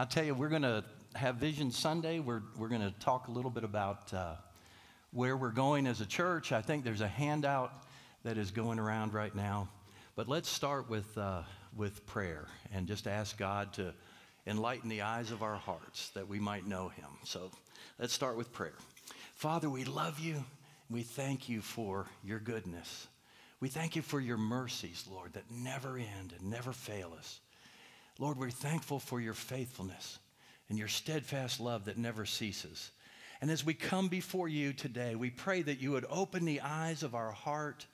I'll tell you, we're going to have Vision Sunday. We're, we're going to talk a little bit about uh, where we're going as a church. I think there's a handout that is going around right now. But let's start with, uh, with prayer and just ask God to enlighten the eyes of our hearts that we might know Him. So let's start with prayer. Father, we love you. We thank you for your goodness. We thank you for your mercies, Lord, that never end and never fail us. Lord, we're thankful for your faithfulness and your steadfast love that never ceases. And as we come before you today, we pray that you would open the eyes of our heart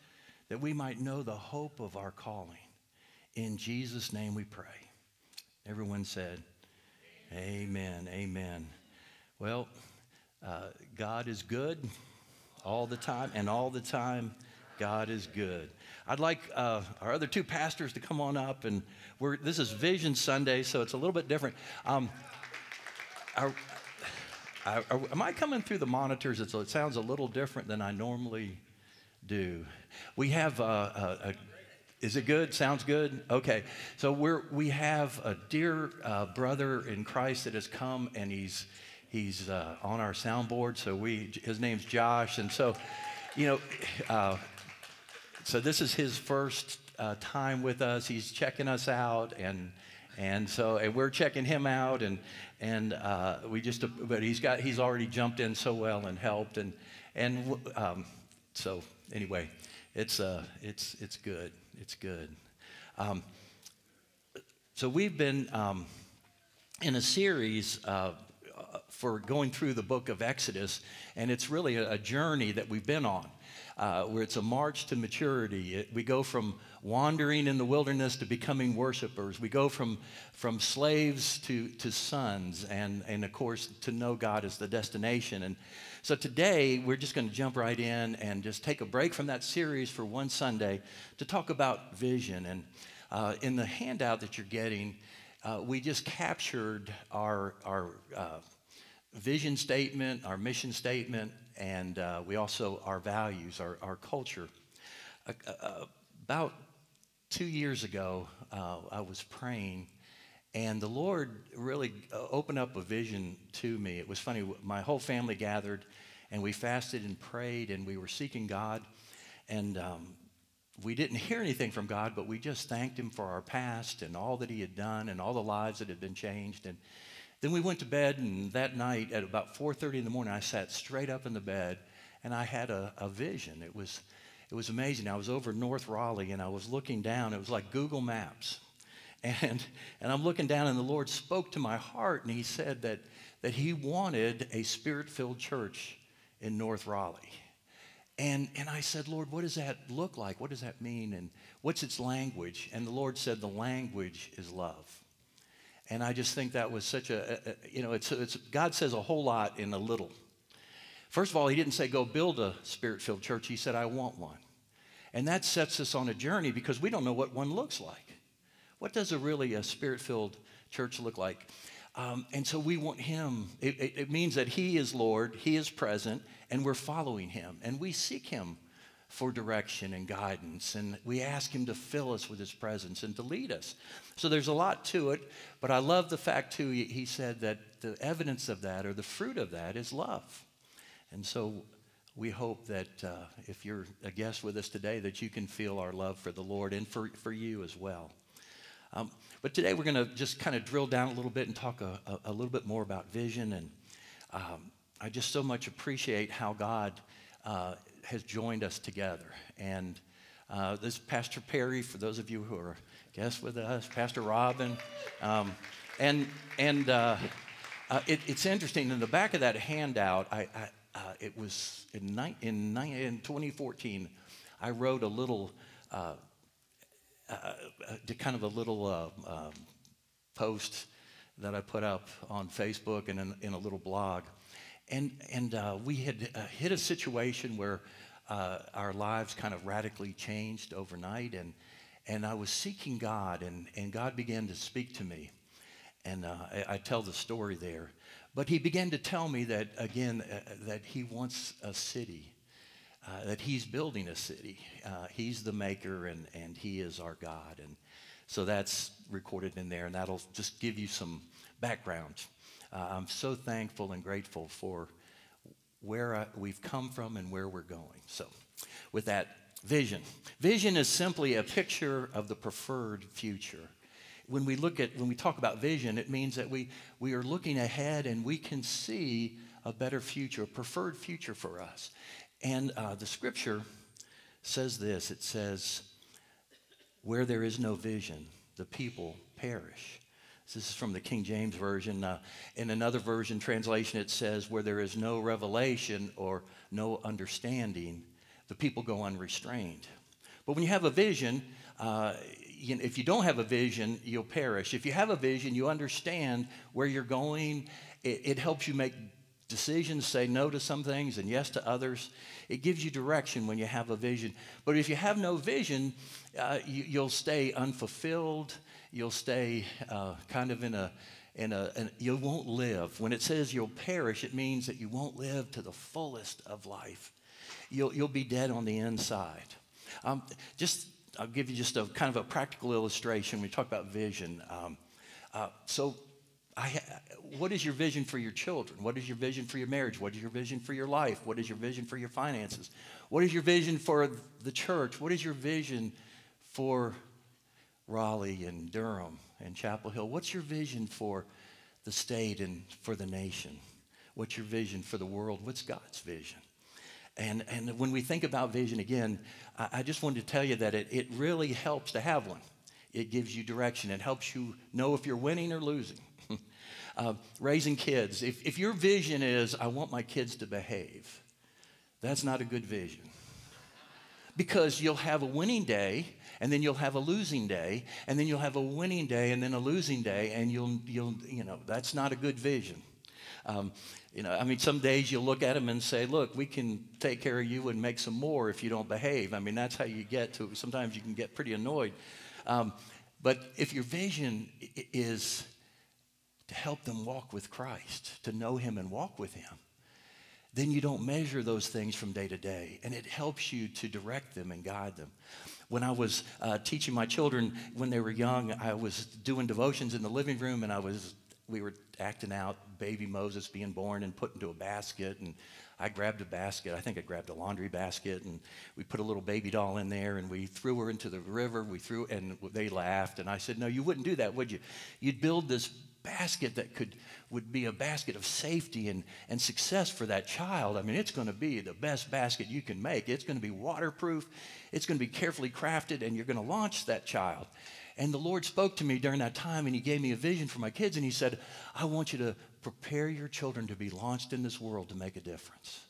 that we might know the hope of our calling. In Jesus' name we pray. Everyone said, Amen. Amen. amen. Well, uh, God is good all the time, and all the time, God is good. I'd like uh, our other two pastors to come on up, and we're, this is Vision Sunday, so it's a little bit different. Um, are, are, am I coming through the monitors? It's, it sounds a little different than I normally do. We have a, a, a is it good? Sounds good? Okay. So we're, we have a dear uh, brother in Christ that has come and he's, he's uh, on our soundboard. So we, his name's Josh. And so, you know, uh, so this is his first uh, time with us. He's checking us out, and and so and we're checking him out, and and uh, we just but he's got he's already jumped in so well and helped, and and um, so anyway, it's uh it's it's good, it's good. Um, so we've been um, in a series. Uh, for going through the book of Exodus, and it's really a, a journey that we've been on uh, where it's a march to maturity. It, we go from wandering in the wilderness to becoming worshipers. We go from, from slaves to, to sons, and, and of course, to know God as the destination. And so today, we're just going to jump right in and just take a break from that series for one Sunday to talk about vision. And uh, in the handout that you're getting, uh, we just captured our, our uh, vision statement, our mission statement, and uh, we also, our values, our, our culture. Uh, about two years ago, uh, I was praying, and the Lord really uh, opened up a vision to me. It was funny, my whole family gathered, and we fasted and prayed, and we were seeking God. And um, we didn't hear anything from God, but we just thanked Him for our past and all that He had done and all the lives that had been changed. And then we went to bed, and that night at about 4:30 in the morning, I sat straight up in the bed, and I had a, a vision. It was, it was amazing. I was over North Raleigh, and I was looking down. It was like Google Maps, and and I'm looking down, and the Lord spoke to my heart, and He said that that He wanted a spirit-filled church in North Raleigh. And, and I said, Lord, what does that look like? What does that mean? And what's its language? And the Lord said, the language is love. And I just think that was such a, a you know, it's, it's, God says a whole lot in a little. First of all, He didn't say, go build a spirit filled church. He said, I want one. And that sets us on a journey because we don't know what one looks like. What does a really a spirit filled church look like? Um, and so we want Him. It, it, it means that He is Lord, He is present, and we're following Him. And we seek Him for direction and guidance. And we ask Him to fill us with His presence and to lead us. So there's a lot to it, but I love the fact, too, He said that the evidence of that or the fruit of that is love. And so we hope that uh, if you're a guest with us today, that you can feel our love for the Lord and for, for you as well. Um, but today we're going to just kind of drill down a little bit and talk a, a, a little bit more about vision. And um, I just so much appreciate how God uh, has joined us together. And uh, this Pastor Perry, for those of you who are guests with us, Pastor Robin. Um, and and uh, uh, it, it's interesting, in the back of that handout, I, I uh, it was in, ni- in, ni- in 2014, I wrote a little, uh, uh, kind of a little um, post that I put up on Facebook and in, in a little blog. And, and uh, we had uh, hit a situation where uh, our lives kind of radically changed overnight. And, and I was seeking God, and, and God began to speak to me. And uh, I, I, tell the story there. But he began to tell me that, again, uh, that he wants a city. Uh, that he's building a city. he's the maker and, and he is our God. And so that's recorded in there, and that'll just give you some backgrounds. Uh, I'm so thankful and grateful for where I, we've come from and where we're going. So, with that, vision. Vision is simply a picture of the preferred future. When we look at, when we talk about vision, it means that we, we are looking ahead and we can see a better future, a preferred future for us. And uh, the scripture says this it says, Where there is no vision, the people perish. This is from the King James Version. Uh, in another version translation, it says, Where there is no revelation or no understanding, the people go unrestrained. But when you have a vision, uh, you know, if you don't have a vision, you'll perish. If you have a vision, you understand where you're going. It, it helps you make decisions, say no to some things and yes to others. It gives you direction when you have a vision. But if you have no vision, uh, you, will stay unfulfilled. You'll stay uh, kind of in a, in a, and you won't live. When it says you'll perish, it means that you won't live to the fullest of life. You'll, you'll be dead on the inside. Um, just, I'll give you just a kind of a practical illustration. We talk about vision. Um, uh, so I, what is your vision for your children? What is your vision for your marriage? What is your vision for your life? What is your vision for your finances? What is your vision for the church? What is your vision for Raleigh and Durham and Chapel Hill? What's your vision for the state and for the nation? What's your vision for the world? What's God's vision? And, and when we think about vision again, I, I just wanted to tell you that it, it really helps to have one. It gives you direction. It helps you know if you're winning or losing. uh, raising kids, if, if your vision is, I want my kids to behave, that's not a good vision. Because you'll have a winning day, and then you'll have a losing day, and then you'll have a winning day, and then a losing day, and you'll, you'll you know, that's not a good vision. Um, you know, I mean, some days you'll look at them and say, look, we can take care of you and make some more if you don't behave. I mean, that's how you get to, sometimes you can get pretty annoyed. Um, but if your vision is to help them walk with Christ, to know Him and walk with Him, then you don't measure those things from day to day. And it helps you to direct them and guide them. When I was uh, teaching my children when they were young, I was doing devotions in the living room and I was, we were acting out baby Moses being born and put into a basket. And I grabbed a basket. I think I grabbed a laundry basket and we put a little baby doll in there and we threw her into the river. We threw, and they laughed. And I said, No, you wouldn't do that, would you? You'd build this basket that could would be a basket of safety and, and success for that child. I mean, it's going to be the best basket you can make. It's going to be waterproof. It's going to be carefully crafted, and you're going to launch that child. And the Lord spoke to me during that time, and He gave me a vision for my kids, and He said, I want you to prepare your children to be launched in this world to make a difference.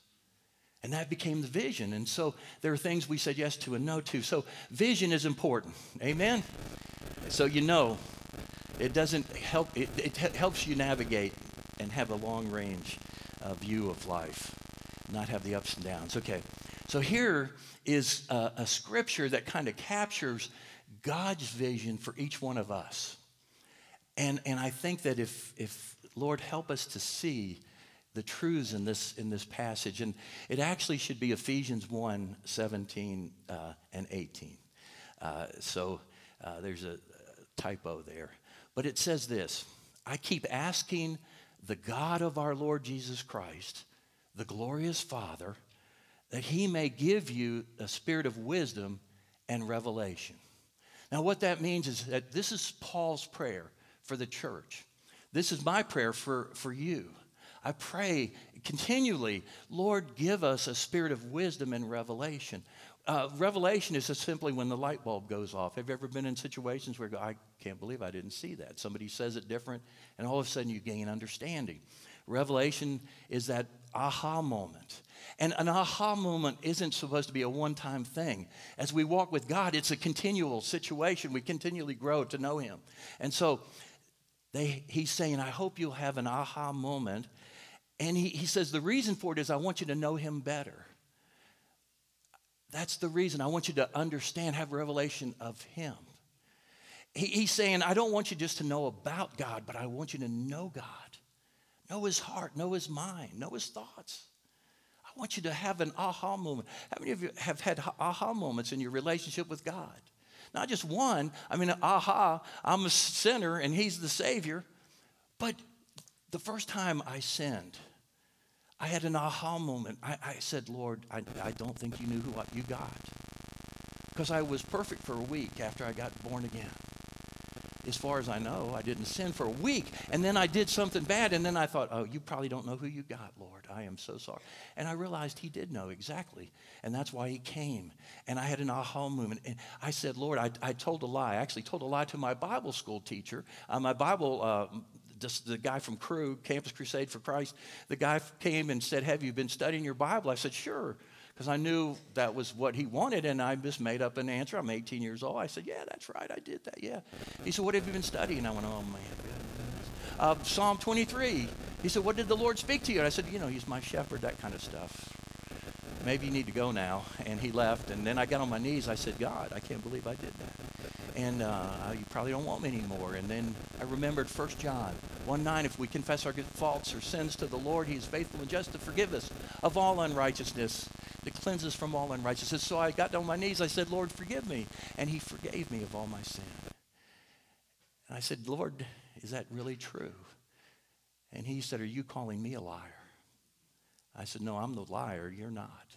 And that became the vision. And so there are things we said yes to and no to. So vision is important. Amen? So you know it doesn't help, it, it helps you navigate and have a long range uh, view of life, not have the ups and downs. Okay, so here is a, a scripture that kind of captures God's vision for each one of us. And, and I think that if, if, Lord, help us to see the truths in this, in this passage. And it actually should be Ephesians 1 17 uh, and 18. Uh, so uh, there's a typo there. But it says this I keep asking the God of our Lord Jesus Christ, the glorious Father, that he may give you a spirit of wisdom and revelation. Now, what that means is that this is Paul's prayer for the church. This is my prayer for, for you. I pray continually, Lord, give us a spirit of wisdom and revelation. Uh, revelation is simply when the light bulb goes off. Have you ever been in situations where I can't believe I didn't see that? Somebody says it different, and all of a sudden you gain understanding. Revelation is that aha moment. And an aha moment isn't supposed to be a one time thing. As we walk with God, it's a continual situation. We continually grow to know Him. And so they, he's saying, I hope you'll have an aha moment. And he, he says, the reason for it is I want you to know Him better. That's the reason I want you to understand, have revelation of Him. He, he's saying, I don't want you just to know about God, but I want you to know God. Know His heart, know His mind, know His thoughts. I want you to have an aha moment. How many of you have had aha moments in your relationship with God? Not just one. I mean, aha, I'm a sinner and He's the Savior. But the first time I sinned, I had an aha moment. I, I said, Lord, I, I don't think you knew who I, you got. Because I was perfect for a week after I got born again. As far as I know, I didn't sin for a week. And then I did something bad. And then I thought, oh, you probably don't know who you got, Lord. I am so sorry. And I realized he did know exactly. And that's why he came. And I had an aha moment. And I said, Lord, I, I told a lie. I actually told a lie to my Bible school teacher. Uh, my Bible uh, the guy from Cru, Campus Crusade for Christ, the guy came and said, Have you been studying your Bible? I said, Sure, because I knew that was what he wanted, and I just made up an answer. I'm 18 years old. I said, Yeah, that's right, I did that, yeah. He said, What have you been studying? I went, Oh, man. Uh, Psalm 23. He said, What did the Lord speak to you? And I said, You know, he's my shepherd, that kind of stuff. Maybe you need to go now. And he left, and then I got on my knees. I said, God, I can't believe I did that and uh, you probably don't want me anymore. And then I remembered 1 John 1 9, if we confess our faults or sins to the Lord, he is faithful and just to forgive us of all unrighteousness, to cleanse us from all unrighteousness. So I got on my knees, I said, Lord, forgive me. And he forgave me of all my sin. And I said, Lord, is that really true? And he said, Are you calling me a liar? I said, No, I'm the liar. You're not.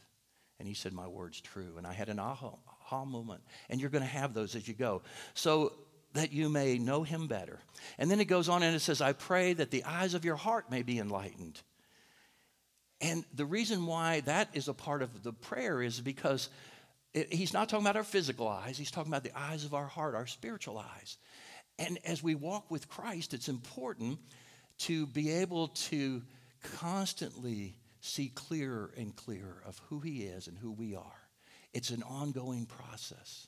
And he said, My word's true. And I had an aha, aha moment. And you're going to have those as you go. So that you may know him better. And then it goes on and it says, I pray that the eyes of your heart may be enlightened. And the reason why that is a part of the prayer is because it, he's not talking about our physical eyes, he's talking about the eyes of our heart, our spiritual eyes. And as we walk with Christ, it's important to be able to constantly see clearer and clearer of who he is and who we are. It's an ongoing process,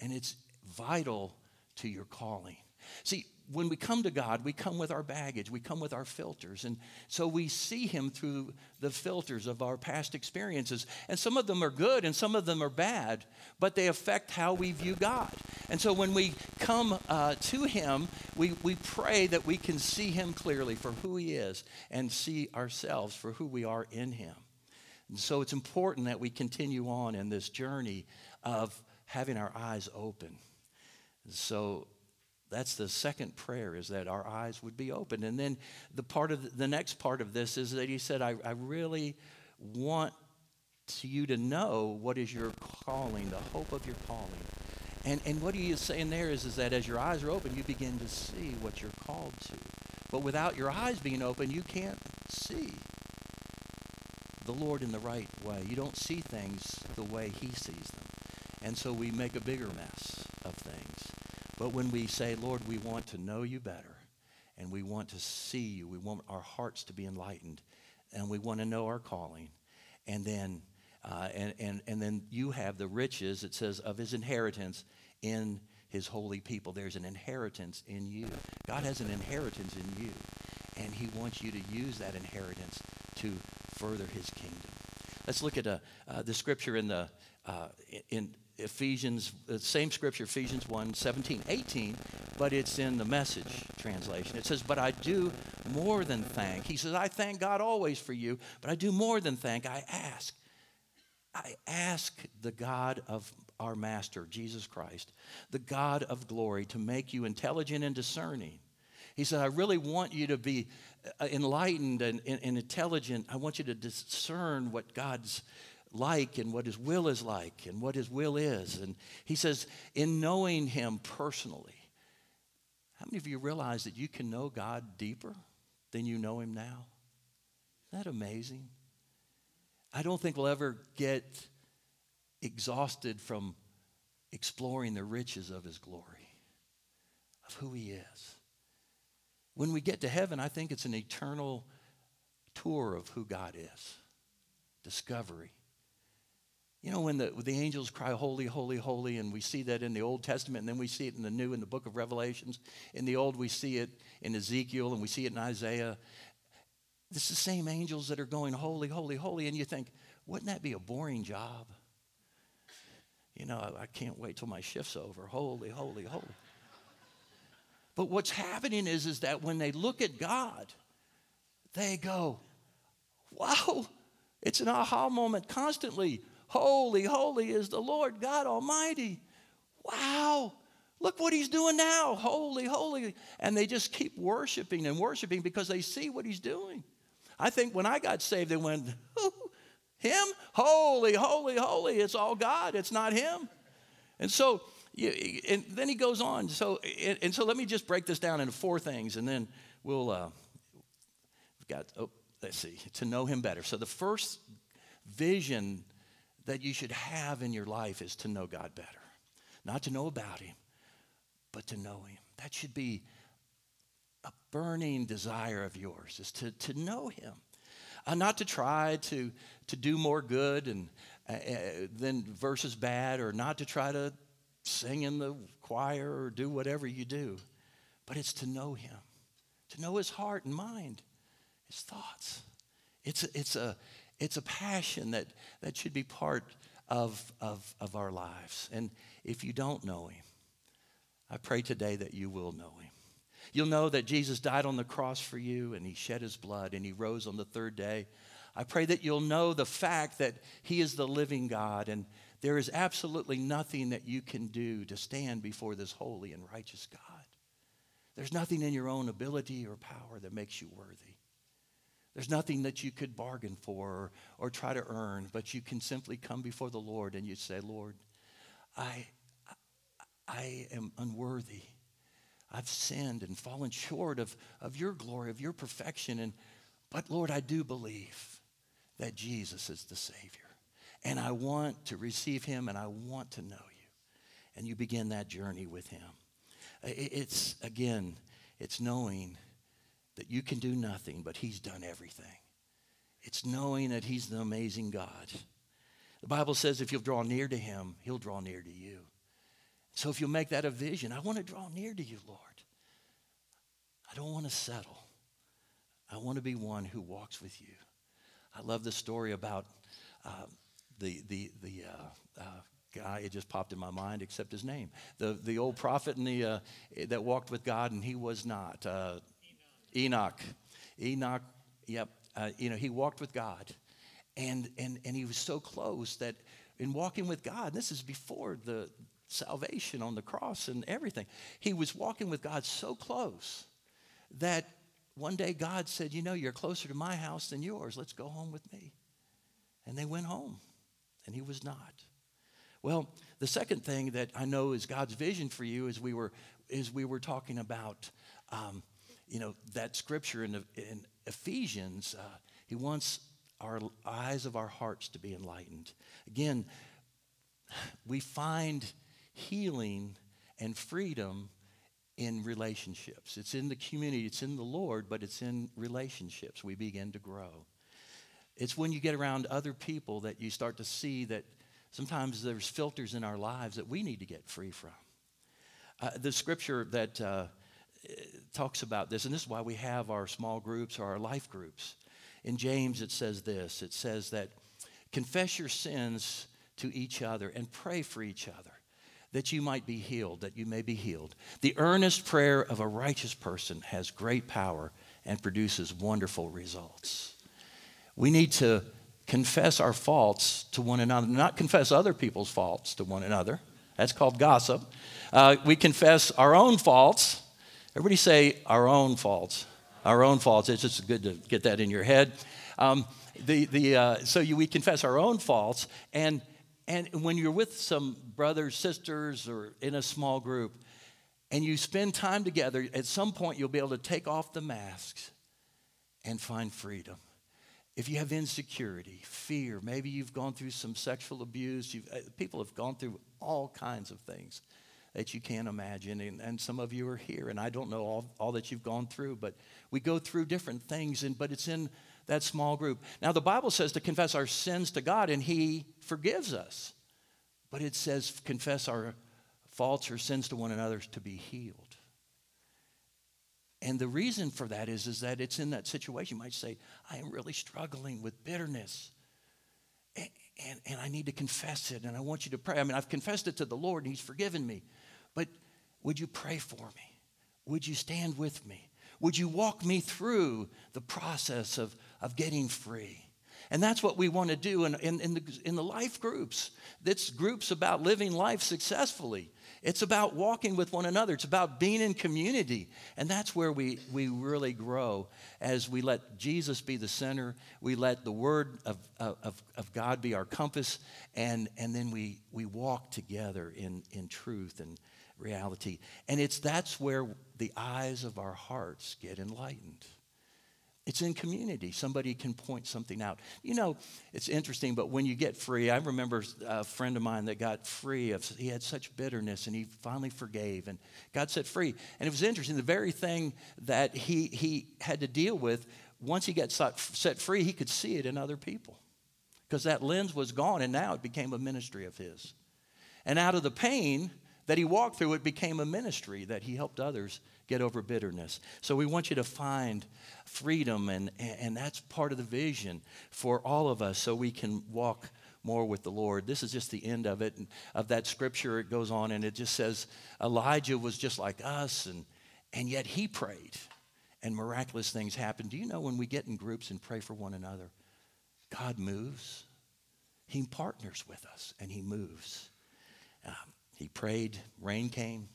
and it's vital to your calling. See, when we come to God, we come with our baggage, we come with our filters. And so we see Him through the filters of our past experiences. And some of them are good and some of them are bad, but they affect how we view God. And so when we come uh, to Him, we, we pray that we can see Him clearly for who He is and see ourselves for who we are in Him. And so it's important that we continue on in this journey of having our eyes open. So that's the second prayer is that our eyes would be open. And then the part of the, the next part of this is that he said, I, I really want to you to know what is your calling, the hope of your calling. And, and what he is saying there is, is that as your eyes are open, you begin to see what you're called to. But without your eyes being open, you can't see the Lord in the right way. You don't see things the way he sees them. And so we make a bigger mess. But when we say, Lord, we want to know you better, and we want to see you, we want our hearts to be enlightened, and we want to know our calling, and then uh, and, and, and then you have the riches, it says, of his inheritance in his holy people. There's an inheritance in you. God has an inheritance in you, and he wants you to use that inheritance to further his kingdom. Let's look at uh, uh, the scripture in the uh, in Ephesians, the same scripture, Ephesians 1 17, 18, but it's in the message translation. It says, But I do more than thank. He says, I thank God always for you, but I do more than thank. I ask. I ask the God of our Master, Jesus Christ, the God of glory, to make you intelligent and discerning. He said, I really want you to be uh, enlightened and, and, and intelligent. I want you to discern what God's like and what his will is like and what his will is. And he says, in knowing him personally, how many of you realize that you can know God deeper than you know him now? Isn't that amazing? I don't think we'll ever get exhausted from exploring the riches of his glory, of who he is. When we get to heaven, I think it's an eternal tour of who God is, discovery. You know, when the, when the angels cry, Holy, holy, holy, and we see that in the Old Testament, and then we see it in the New in the book of Revelations. In the Old, we see it in Ezekiel, and we see it in Isaiah. It's the same angels that are going, Holy, holy, holy. And you think, wouldn't that be a boring job? You know, I, I can't wait till my shift's over. Holy, holy, holy. But what's happening is, is that when they look at God, they go, Wow, it's an aha moment constantly. Holy, holy is the Lord God Almighty. Wow. Look what he's doing now. Holy, holy. And they just keep worshiping and worshiping because they see what he's doing. I think when I got saved, they went, Him? Holy, holy, holy. It's all God, it's not Him. And so, and then he goes on. So, and so let me just break this down into four things, and then we'll, uh, we've got, oh, let's see, to know Him better. So the first vision that you should have in your life is to know God better. Not to know about Him, but to know Him. That should be a burning desire of yours, is to, to know Him. Uh, not to try to, to do more good and uh, uh, than versus bad, or not to try to sing in the choir or do whatever you do, but it's to know Him, to know His heart and mind, His thoughts. It's it's a, it's a passion that, that should be part of, of, of our lives. And if you don't know Him, I pray today that you will know Him. You'll know that Jesus died on the cross for you and He shed His blood and He rose on the third day. I pray that you'll know the fact that He is the living God and there is absolutely nothing that you can do to stand before this holy and righteous God. There's nothing in your own ability or power that makes you worthy. There's nothing that you could bargain for or, or try to earn, but you can simply come before the Lord and you say, Lord, I, I am unworthy. I've sinned and fallen short of, of your glory, of your perfection. And, but Lord, I do believe that Jesus is the Savior. And I want to receive him and I want to know you. And you begin that journey with him. It's, again, it's knowing that you can do nothing, but he's done everything. It's knowing that he's the amazing God. The Bible says if you'll draw near to him, he'll draw near to you. So if you'll make that a vision, I want to draw near to you, Lord. I don't want to settle. I want to be one who walks with you. I love the story about uh, the, the, the uh, uh, guy, it just popped in my mind, except his name. The, the old prophet and the, uh, that walked with God, and he was not. Enoch. Enoch, yep. Uh, you know, he walked with God. And, and, and he was so close that in walking with God, this is before the salvation on the cross and everything, he was walking with God so close that one day God said, You know, you're closer to my house than yours. Let's go home with me. And they went home, and he was not. Well, the second thing that I know is God's vision for you is we were, is we were talking about, um, you know, that scripture in, in Ephesians. Uh, he wants our eyes of our hearts to be enlightened. Again, we find healing and freedom in relationships. It's in the community, it's in the Lord, but it's in relationships we begin to grow. It's when you get around other people that you start to see that sometimes there's filters in our lives that we need to get free from. Uh, the scripture that uh, talks about this, and this is why we have our small groups or our life groups. In James, it says this it says that confess your sins to each other and pray for each other that you might be healed, that you may be healed. The earnest prayer of a righteous person has great power and produces wonderful results. We need to confess our faults to one another, not confess other people's faults to one another. That's called gossip. Uh, we confess our own faults. Everybody say our own faults. Our own faults. It's just good to get that in your head. Um, the, the, uh, so you, we confess our own faults and and when you're with some brothers, sisters, or in a small group, and you spend time together, at some point you'll be able to take off the masks and find freedom. If you have insecurity, fear, maybe you've gone through some sexual abuse, uh, people have gone through all kinds of things that you can't imagine. And, and some of you are here, and I don't know all, all that you've gone through, but we go through different things, and, but it's in that small group. Now, the Bible says to confess our sins to God, and He forgives us. But it says confess our faults or sins to one another to be healed. And the reason for that is, is that it's in that situation. You might say, I am really struggling with bitterness. And, and, and, I need to confess it. And I want you to pray. I mean, I've confessed it to the Lord and He's forgiven me. But would you pray for me? Would you stand with me? Would you walk me through the process of, of getting free? And that's what we want to do in, in, in, the, in the life groups. It's group's about living life successfully. It's about walking with one another. It's about being in community. And that's where we, we really grow as we let Jesus be the center. We let the Word of, of, of God be our compass. And, and then we, we walk together in, in truth and reality. And it's that's where the eyes of our hearts get enlightened. It's in community. Somebody can point something out. You know, it's interesting, but when you get free, I remember a friend of mine that got free of, he had such bitterness and he finally forgave and got set free. And it was interesting, the very thing that he, he had to deal with, once he got set free, he could see it in other people because that lens was gone and now it became a ministry of his. And out of the pain that he walked through, it became a ministry that he helped others get over bitterness. So we want you to find freedom, and, and that's part of the vision for all of us so we can walk more with the Lord. This is just the end of it, of that scripture. It goes on and it just says Elijah was just like us, and, and yet he prayed, and miraculous things happened. Do you know when we get in groups and pray for one another, God moves? He partners with us and he moves. Um, he prayed, rain came,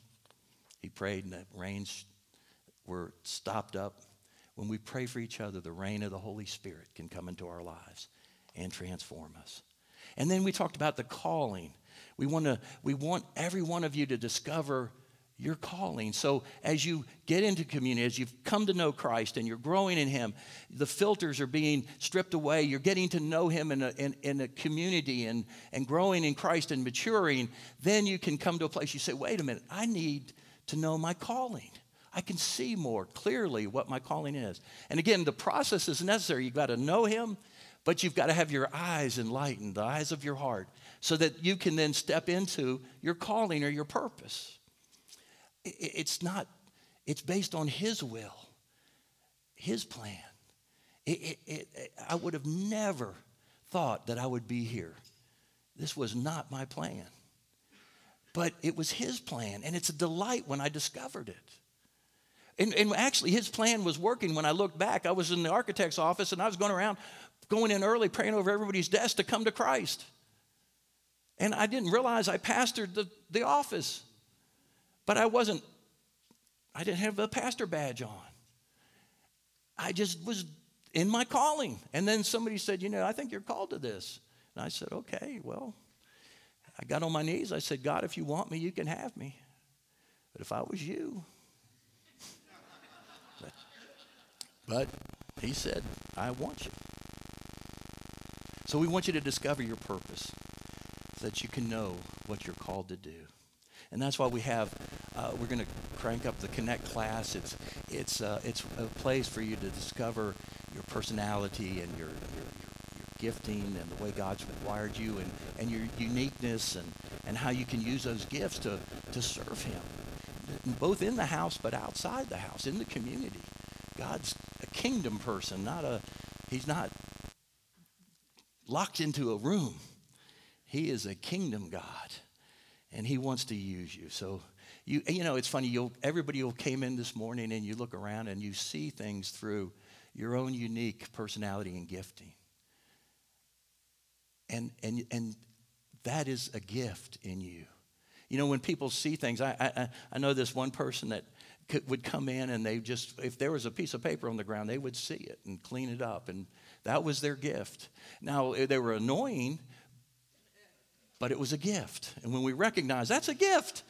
he prayed, and the rains were stopped up. When we pray for each other, the rain of the Holy Spirit can come into our lives and transform us. And then we talked about the calling. We want to we want every one of you to discover your calling. So as you get into community, as you've come to know Christ and you're growing in Him, the filters are being stripped away. You're getting to know Him in a, in, in a community and, and growing in Christ and maturing. Then you can come to a place you say, wait a minute, I need to know my calling. I can see more clearly what my calling is. And again, the process is necessary. You've got to know Him, but you've got to have your eyes enlightened, the eyes of your heart, so that you can then step into your calling or your purpose. It's not, it's based on His will, His plan. It, it, it, I would have never thought that I would be here. This was not my plan but it was his plan. And it's a delight when I discovered it. And, and, actually, his plan was working when I looked back. I was in the architect's office and I was going around, going in early, praying over everybody's desk to come to Christ. And I didn't realize I pastored the, the office, but I wasn't, I didn't have a pastor badge on. I just was in my calling. And then somebody said, You know, I think you're called to this. And I said, Okay, well, I got on my knees. I said, God, if you want me, you can have me. But if I was you, but he said, I want you. So we want you to discover your purpose so that you can know what you're called to do. And that's why we have, uh, we're going to crank up the Connect class. It's, it's, uh, it's a place for you to discover your personality and your, your gifting and the way God's wired you and, and your uniqueness and, and how you can use those gifts to, to serve Him, both in the house but outside the house, in the community. God's a kingdom person, not a, He's not locked into a room. He is a kingdom God, and He wants to use you. So, you, you know, it's funny, you'll, everybody will came in this morning and you look around and you see things through your own unique personality and gifting. And, and, and that is a gift in you. You know, when people see things, I, I, I know this one person that could, would come in and they just, if there was a piece of paper on the ground, they would see it and clean it up. And that was their gift. Now, they were annoying, but it was a gift. And when we recognize that's a gift,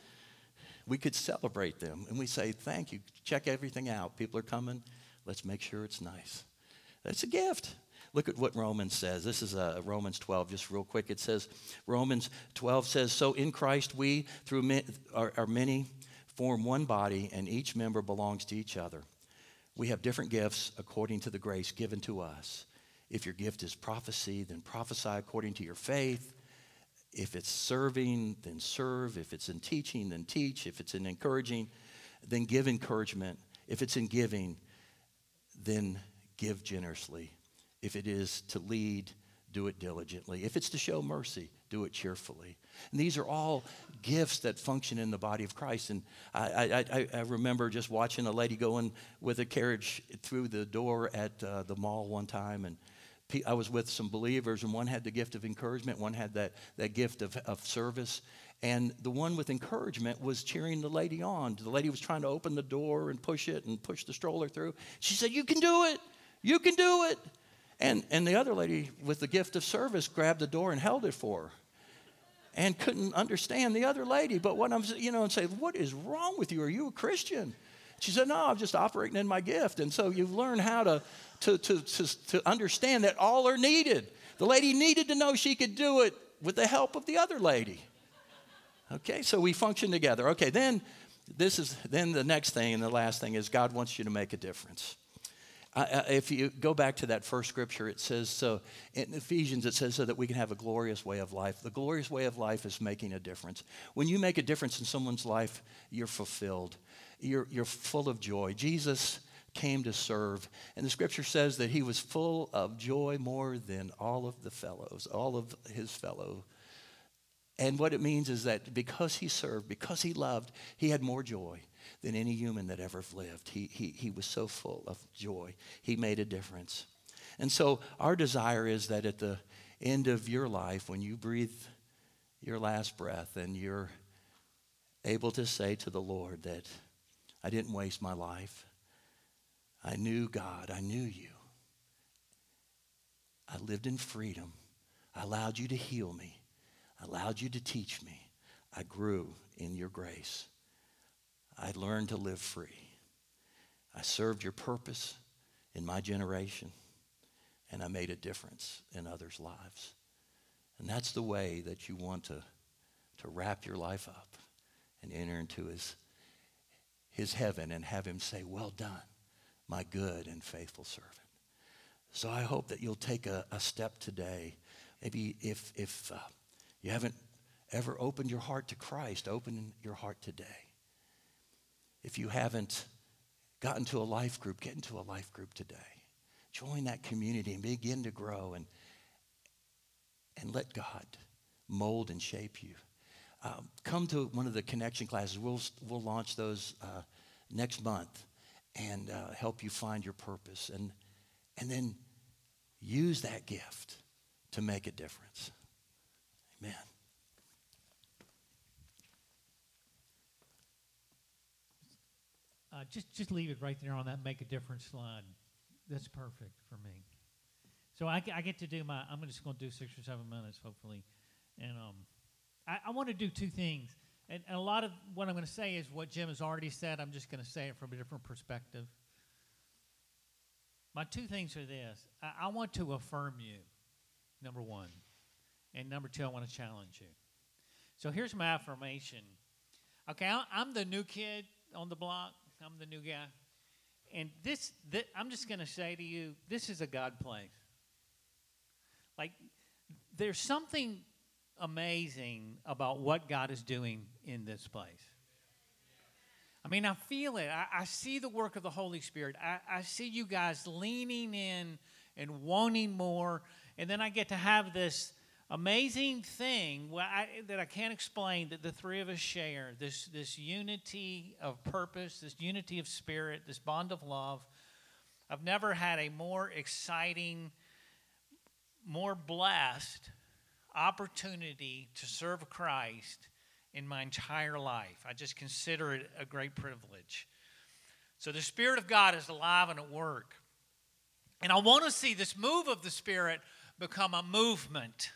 we could celebrate them and we say, Thank you. Check everything out. People are coming. Let's make sure it's nice. That's a gift. Look at what Romans says. This is uh, Romans 12, just real quick. It says, Romans 12 says, So in Christ we, through ma- our, our many, form one body, and each member belongs to each other. We have different gifts according to the grace given to us. If your gift is prophecy, then prophesy according to your faith. If it's serving, then serve. If it's in teaching, then teach. If it's in encouraging, then give encouragement. If it's in giving, then give generously. If it is to lead, do it diligently. If it's to show mercy, do it cheerfully. And these are all gifts that function in the body of Christ. And I, I, I remember just watching a lady going with a carriage through the door at uh, the mall one time, and I was with some believers, and one had the gift of encouragement, one had that, that gift of, of service. And the one with encouragement was cheering the lady on. The lady was trying to open the door and push it and push the stroller through. She said, You can do it. You can do it. And, and the other lady with the gift of service grabbed the door and held it for her and couldn't understand the other lady. But what I'm, you know, and say, What is wrong with you? Are you a Christian? She said, No, I'm just operating in my gift. And so you learn how to, to, to, to, to understand that all are needed. The lady needed to know she could do it with the help of the other lady. Okay, so we function together. Okay, then this is then the next thing and the last thing is God wants you to make a difference. If you go back to that first scripture, it says so in Ephesians, it says so that we can have a glorious way of life. The glorious way of life is making a difference. When you make a difference in someone's life, you're fulfilled, you're, you're full of joy. Jesus came to serve, and the scripture says that he was full of joy more than all of the fellows, all of his fellow and what it means is that because he served, because he loved, he had more joy than any human that ever lived. He, he, he was so full of joy. He made a difference. And so our desire is that at the end of your life, when you breathe your last breath and you're able to say to the Lord that I didn't waste my life. I knew God. I knew you. I lived in freedom. I allowed you to heal me I allowed you to teach me. I grew in your grace. I learned to live free. I served your purpose in my generation, and I made a difference in others' lives. And that's the way that you want to, to wrap your life up and enter into his, his heaven and have him say, Well done, my good and faithful servant. So I hope that you'll take a, a step today. Maybe if, if uh, you haven't ever opened your heart to Christ, open your heart today. If you haven't gotten to a life group, get into a life group today. Join that community and begin to grow and, and let God mold and shape you. Um, come to one of the connection classes. We'll, we'll launch those uh, next month and uh, help you find your purpose. And, and then use that gift to make a difference. Amen. Uh, just just leave it right there on that make a difference slide. That's perfect for me. So I, I get to do my. I'm just going to do six or seven minutes, hopefully, and um, I, I want to do two things. And, and a lot of what I'm going to say is what Jim has already said. I'm just going to say it from a different perspective. My two things are this: I, I want to affirm you. Number one. And number two, I want to challenge you. So here's my affirmation. Okay, I'm the new kid on the block. I'm the new guy. And this, this I'm just going to say to you, this is a God place. Like, there's something amazing about what God is doing in this place. I mean, I feel it. I, I see the work of the Holy Spirit. I, I see you guys leaning in and wanting more. And then I get to have this amazing thing I, that I can't explain that the three of us share this, this unity of purpose, this unity of spirit, this bond of love. I've never had a more exciting, more blessed opportunity to serve Christ in my entire life. I just consider it a great privilege. So the Spirit of God is alive and at work. And I want to see this move of the Spirit become a movement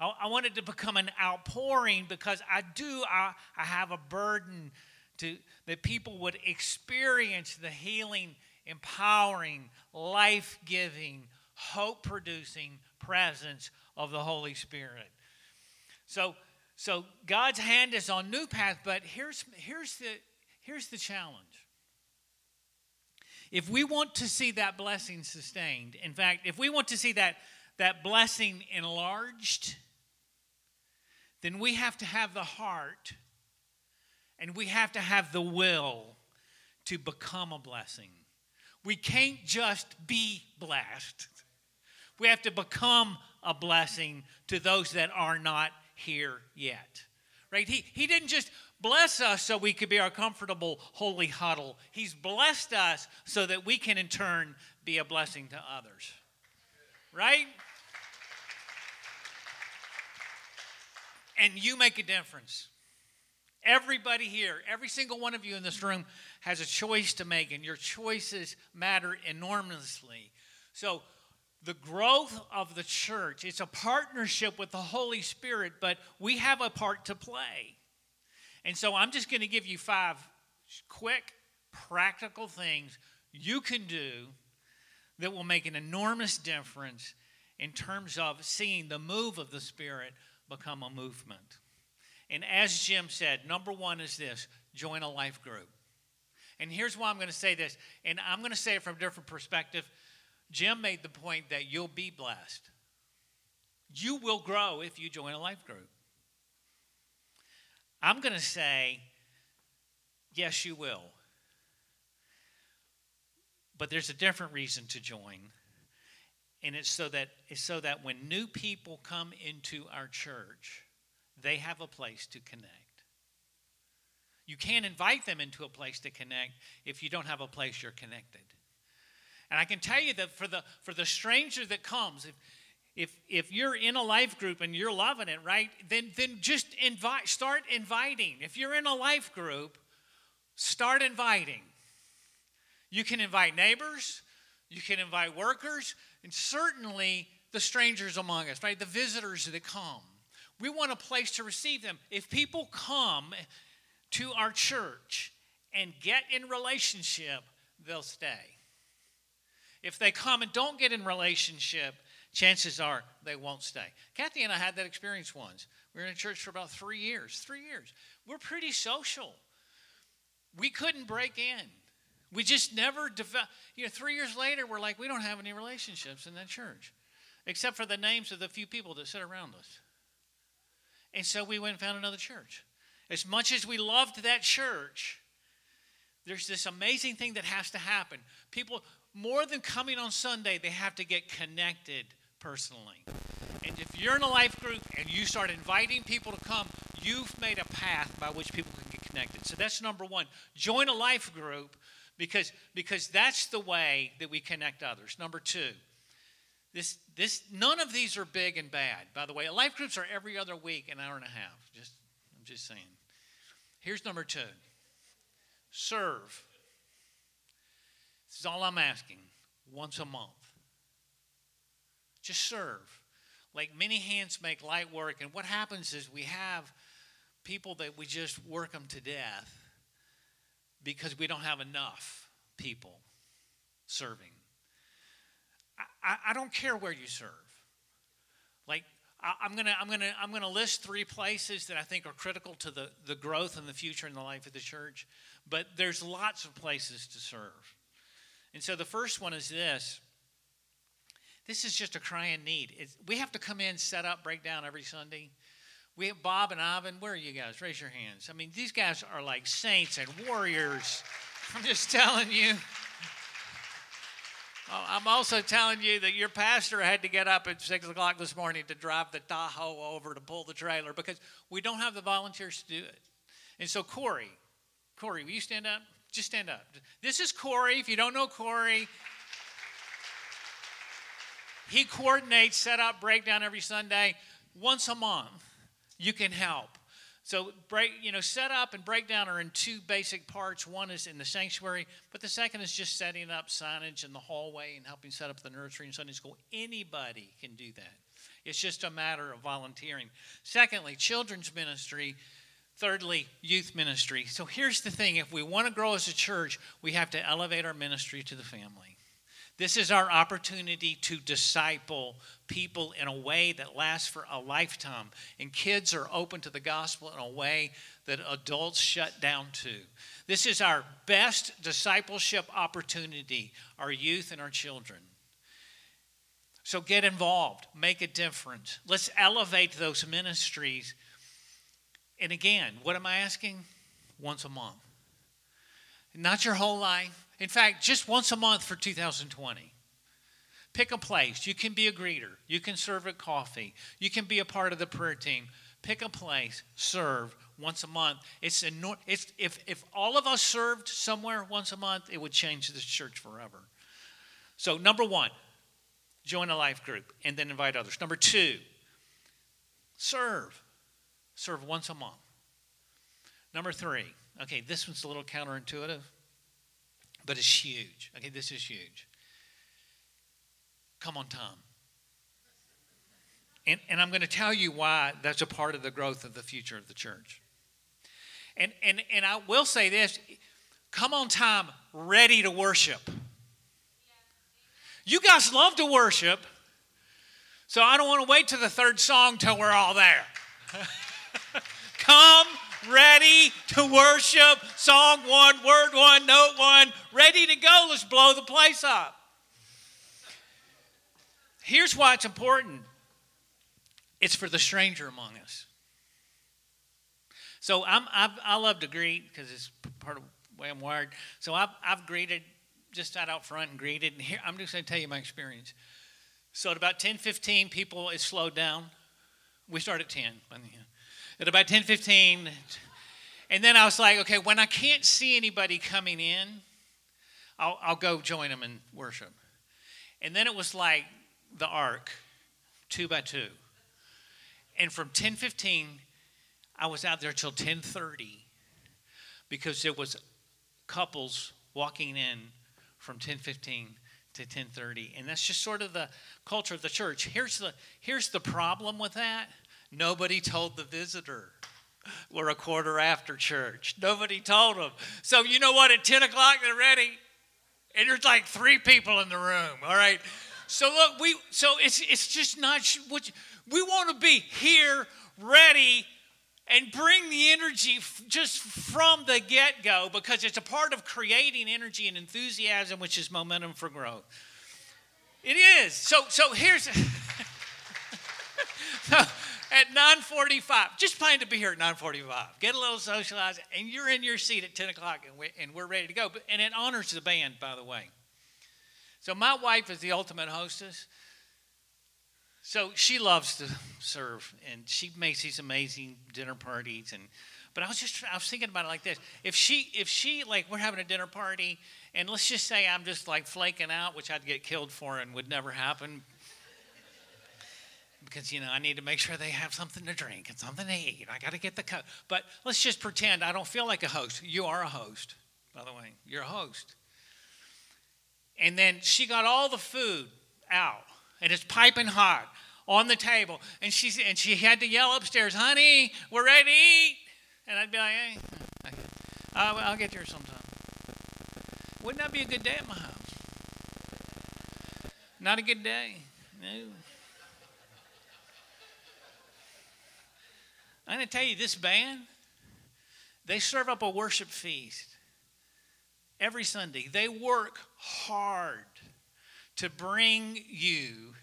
I, I it to become an outpouring because I do, I, I have a burden to, that people would experience the healing, empowering, life giving, hope producing presence of the Holy Spirit. So, so God's hand is on New Path, but here's, here's, the, here's the challenge. If we want to see that blessing sustained, in fact, if we want to see that, that blessing enlarged, then we have to have the heart and we have to have the will to become a blessing. We can't just be blessed. We have to become a blessing to those that are not here yet. Right? He, he didn't just bless us so we could be our comfortable holy huddle. He's blessed us so that we can in turn be a blessing to others. right? And you make a difference. Everybody here, every single one of you in this room has a choice to make, and your choices matter enormously. So, the growth of the church, it's a partnership with the Holy Spirit, but we have a part to play. And so, I'm just going to give you five quick, practical things you can do that will make an enormous difference in terms of seeing the move of the Spirit become a movement. And as Jim said, number one is this join a life group. And here's why I'm going to say this, and I'm going to say it from a different perspective. Jim made the point that you'll be blessed. You will grow if you join a life group. I'm going to say, yes, you will. But there's a different reason to join. And it's so that it's so that when new people come into our church, they have a place to connect. You can't invite them into a place to connect if you don't have a place you're connected. And I can tell you that for the for the stranger that comes, if if if you're in a life group and you're loving it, right? Then then just invite start inviting. If you're in a life group, start inviting. You can invite neighbors, you can invite workers, and certainly the strangers among us, right? The visitors that come. We want a place to receive them. If people come to our church and get in relationship, they'll stay. If they come and don't get in relationship, chances are they won't stay. Kathy and I had that experience once. We were in a church for about three years. Three years. We're pretty social. We couldn't break in. We just never developed. You know, three years later, we're like, we don't have any relationships in that church, except for the names of the few people that sit around us. And so we went and found another church. As much as we loved that church, there's this amazing thing that has to happen. People, more than coming on Sunday, they have to get connected personally. And if you're in a life group and you start inviting people to come, you've made a path by which people can get connected. So that's number one. Join a life group because, because that's the way that we connect others. Number two, this, this, none of these are big and bad. By the way, life groups are every other week, an hour and a half. Just, I'm just saying. Here's number two serve. This is all I'm asking once a month. Just serve. Like many hands make light work. And what happens is we have people that we just work them to death because we don't have enough people serving. I, I don't care where you serve. Like, I, am gonna, I'm gonna, I'm gonna list three places that I think are critical to the, the growth and the future in the life of the church. But there's lots of places to serve. And so the first one is this. This is just a crying need. It's, we have to come in, set up, break down every Sunday. We have Bob and Ivan. Where are you guys? Raise your hands. I mean, these guys are like saints and warriors. I'm just telling you. I'm also telling you that your pastor had to get up at 6 o'clock this morning to drive the Tahoe over to pull the trailer because we don't have the volunteers to do it. And so, Corey, Corey, will you stand up? Just stand up. This is Corey. If you don't know Corey, he coordinates setup, breakdown every Sunday. Once a month, you can help. So break, you know, set up and breakdown are in two basic parts. One is in the sanctuary, but the second is just setting up signage in the hallway and helping set up the nursery and Sunday school. Anybody can do that. It's just a matter of volunteering. Secondly, children's ministry. Thirdly, youth ministry. So here's the thing if we want to grow as a church, we have to elevate our ministry to the family. This is our opportunity to disciple people in a way that lasts for a lifetime. And kids are open to the gospel in a way that adults shut down to. This is our best discipleship opportunity, our youth and our children. So get involved, make a difference. Let's elevate those ministries. And again, what am I asking? Once a month. Not your whole life, in fact, just once a month for 2020. Pick a place. You can be a greeter. You can serve at coffee. You can be a part of the prayer team. Pick a place, serve once a month. It's, it's if, if all of us served somewhere once a month, it would change this church forever. So, number one, join a life group, and then invite others. Number two, serve. Serve once a month. Number three, okay, this one's a little counterintuitive, but it's huge. Okay, this is huge. Come on time. And, and I'm going to tell you why that's a part of the growth of the future of the church. And, and, and I will say this come on time ready to worship. You guys love to worship, so I don't want to wait to the third song till we're all there. Come ready to worship. Song one, word one, note one, ready to go. Let's blow the place up. Here's why it's important it's for the stranger among us. So I'm, I've, i love to greet because it's part of the way I'm wired. So I've, I've greeted, just sat out front and greeted. And here, I'm just going to tell you my experience. So at about 10, 15, people, it slowed down. We start at 10. At about 10, 15, and then I was like, okay, when I can't see anybody coming in, I'll, I'll go join them in worship. And then it was like the ark, two by two. And from 10:15, I was out there till 10:30 because there was couples walking in from 10:15 to 10:30, and that's just sort of the culture of the church. Here's the here's the problem with that. Nobody told the visitor. We're a quarter after church. Nobody told them. So you know what? At 10 o'clock they're ready, and there's like three people in the room. All right. So look, we so it's it's just not what we want to be here, ready, and bring the energy f- just from the get go because it's a part of creating energy and enthusiasm, which is momentum for growth. It is. So so here's. so, at 9.45 just plan to be here at 9.45 get a little socialized and you're in your seat at 10 o'clock and, we, and we're ready to go but, and it honors the band by the way so my wife is the ultimate hostess. So she loves to serve, and she makes these amazing dinner parties. And but I was just I was thinking about it like this: if she if she like we're having a dinner party, and let's just say I'm just like flaking out, which I'd get killed for and would never happen. Because you know I need to make sure they have something to drink and something to eat. I got to get the cup. But let's just pretend I don't feel like a host. You are a host, by the way. You're a host. And then she got all the food out, and it's piping hot on the table. And, she and she had to yell upstairs, honey, we're ready to eat. And I'd be like, hey, I'll, uh, I'll get here sometime. Wouldn't that be a good day at my house? Not a good day. No. I'm going to tell you, this band, they serve up a worship feast every Sunday. They work hard to bring you,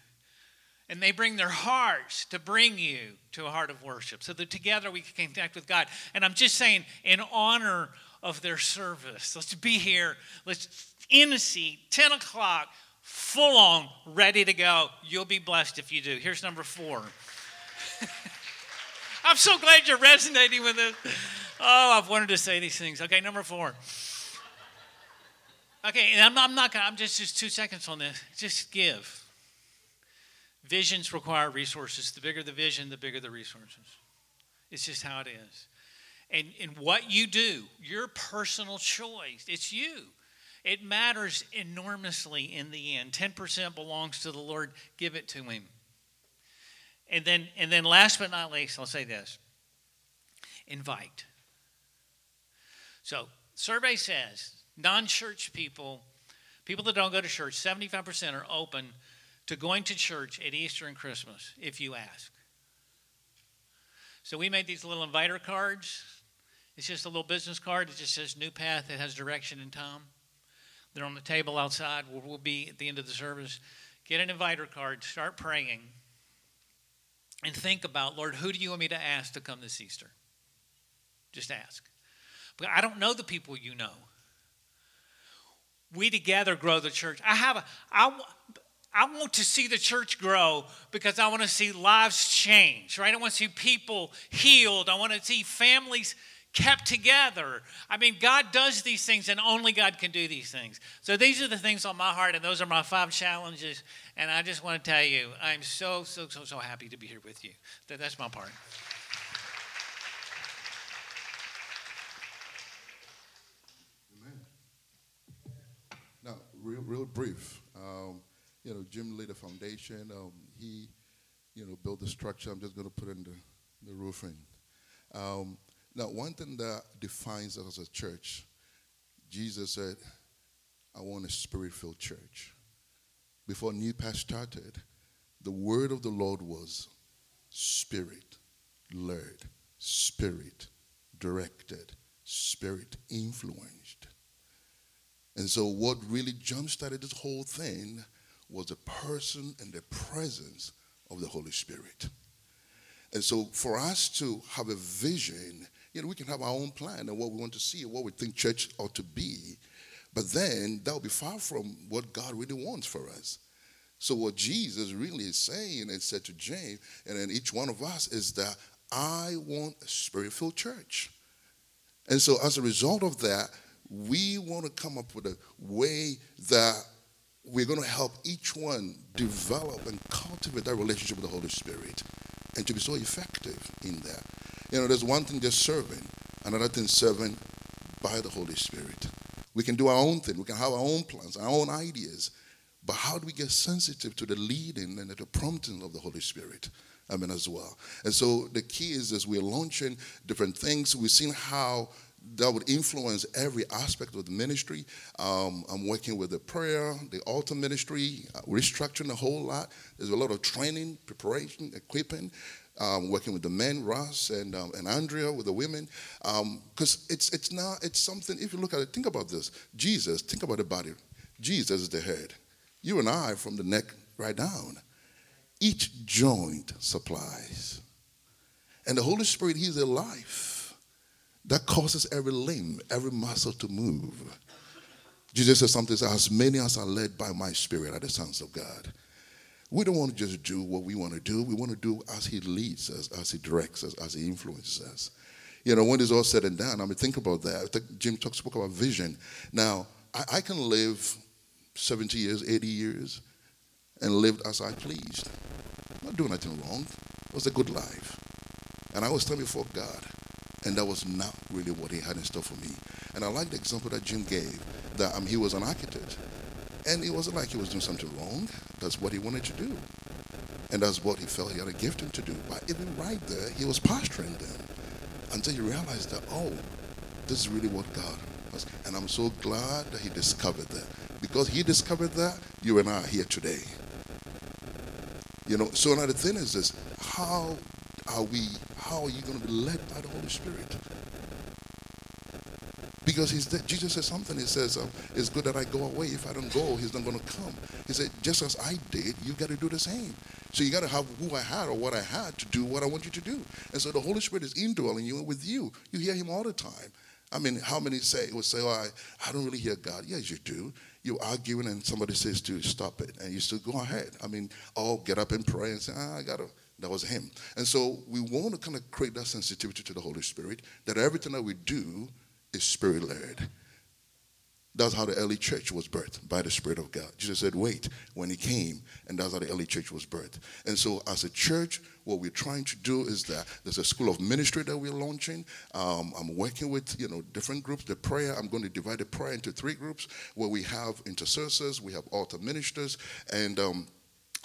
and they bring their hearts to bring you to a heart of worship so that together we can connect with God. And I'm just saying, in honor of their service, let's be here. Let's in a seat, 10 o'clock, full on, ready to go. You'll be blessed if you do. Here's number four. I'm so glad you're resonating with it. Oh, I've wanted to say these things. Okay, number four. Okay, and I'm, I'm not gonna, I'm just, just two seconds on this. Just give. Visions require resources. The bigger the vision, the bigger the resources. It's just how it is. And, and what you do, your personal choice, it's you. It matters enormously in the end. 10% belongs to the Lord, give it to Him. And then, and then last but not least, I'll say this invite. So, survey says non church people, people that don't go to church, 75% are open to going to church at Easter and Christmas if you ask. So we made these little inviter cards. It's just a little business card. It just says New Path. It has direction and time. They're on the table outside where we'll be at the end of the service. Get an inviter card, start praying, and think about, Lord, who do you want me to ask to come this Easter? Just ask. But I don't know the people you know we together grow the church. I have a, I, I want to see the church grow because I want to see lives change, right? I want to see people healed. I want to see families kept together. I mean, God does these things, and only God can do these things. So these are the things on my heart, and those are my five challenges. And I just want to tell you, I'm so, so, so, so happy to be here with you. That, that's my part. Now, real, real brief. Um, you know, Jim laid a foundation. Um, he, you know, built the structure. I'm just going to put in the, the roofing. Um, now, one thing that defines us as a church, Jesus said, I want a spirit filled church. Before New Path started, the word of the Lord was spirit led, spirit directed, spirit influenced. And so, what really jump started this whole thing was the person and the presence of the Holy Spirit. And so, for us to have a vision, you know, we can have our own plan and what we want to see, and what we think church ought to be, but then that will be far from what God really wants for us. So, what Jesus really is saying and said to James and then each one of us is that I want a spirit filled church. And so, as a result of that, we want to come up with a way that we're going to help each one develop and cultivate that relationship with the Holy Spirit and to be so effective in that. You know, there's one thing just serving, another thing serving by the Holy Spirit. We can do our own thing, we can have our own plans, our own ideas, but how do we get sensitive to the leading and the prompting of the Holy Spirit? I mean, as well. And so the key is as we're launching different things, we've seen how that would influence every aspect of the ministry. Um, I'm working with the prayer, the altar ministry, uh, restructuring a whole lot. There's a lot of training, preparation, equipping. Um, working with the men, Ross and um, and Andrea, with the women, because um, it's it's not it's something. If you look at it, think about this. Jesus, think about the body. Jesus is the head. You and I, from the neck right down, each joint supplies, and the Holy Spirit, He's a life that causes every limb, every muscle to move. Jesus says something as many as are led by my spirit are the sons of God. We don't want to just do what we want to do. We want to do as he leads us, as he directs us, as he influences us. You know, when it's all said and done, I mean, think about that. Jim talk, spoke about vision. Now, I, I can live 70 years, 80 years, and live as I pleased. I'm not doing anything wrong. It was a good life. And I was standing before God. And that was not really what he had in store for me. And I like the example that Jim gave that um, he was an architect. And it wasn't like he was doing something wrong. That's what he wanted to do. And that's what he felt he had a gift him to do. But even right there, he was pastoring them until he realized that, oh, this is really what God was. And I'm so glad that he discovered that. Because he discovered that, you and I are here today. You know, so now the thing is this how are we how are you going to be led by the Holy Spirit? Because he's there. Jesus says something. He says, um, It's good that I go away. If I don't go, he's not going to come. He said, Just as I did, you got to do the same. So you got to have who I had or what I had to do what I want you to do. And so the Holy Spirit is indwelling you and with you. You hear him all the time. I mean, how many say would say, oh, I, I don't really hear God. Yes, you do. You're arguing and somebody says to stop it. And you still go ahead. I mean, oh, get up and pray and say, ah, I got to that was him. And so we want to kind of create that sensitivity to the Holy Spirit that everything that we do is spirit led. That's how the early church was birthed by the Spirit of God. Jesus said, wait, when he came, and that's how the early church was birthed. And so, as a church, what we're trying to do is that there's a school of ministry that we're launching. Um, I'm working with you know different groups. The prayer, I'm going to divide the prayer into three groups where we have intercessors, we have altar ministers, and um,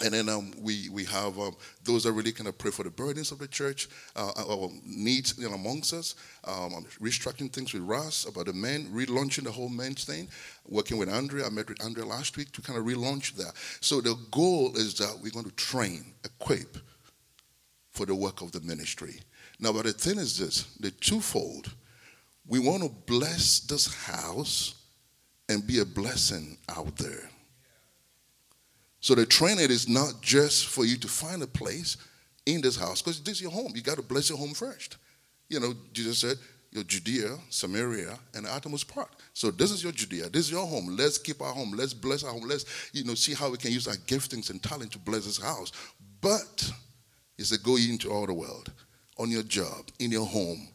and then um, we, we have um, those that really kind of pray for the burdens of the church, uh, uh, needs you know, amongst us, um, restructuring things with Ross about the men, relaunching the whole men's thing, working with Andrea. I met with Andrea last week to kind of relaunch that. So the goal is that we're going to train, equip for the work of the ministry. Now, but the thing is this the twofold. We want to bless this house and be a blessing out there. So the training is not just for you to find a place in this house, because this is your home. You got to bless your home first. You know, Jesus said, your Judea, Samaria, and the uttermost part. So this is your Judea. This is your home. Let's keep our home. Let's bless our home. Let's, you know, see how we can use our giftings and talent to bless this house. But he said, go into all the world, on your job, in your home,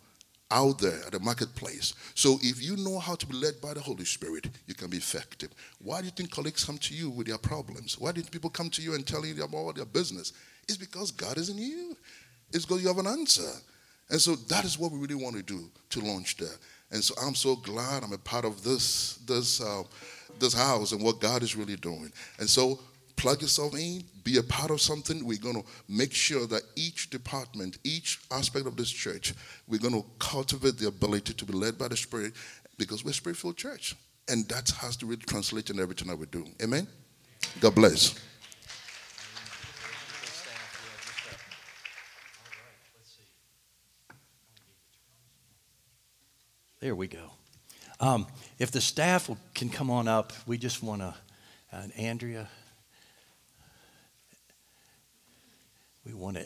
out there at the marketplace. So if you know how to be led by the Holy Spirit, you can be effective. Why do you think colleagues come to you with their problems? Why do people come to you and tell you about their business? It's because God is in you. It's because you have an answer. And so that is what we really want to do to launch there. And so I'm so glad I'm a part of this this uh, this house and what God is really doing. And so plug yourself in, be a part of something. We're going to make sure that each department, each aspect of this church, we're going to cultivate the ability to be led by the Spirit because we're a spirit filled church. And that has to really translate in everything that we do. Amen? God bless. There we go. Um, if the staff can come on up, we just want to, and Andrea, we want to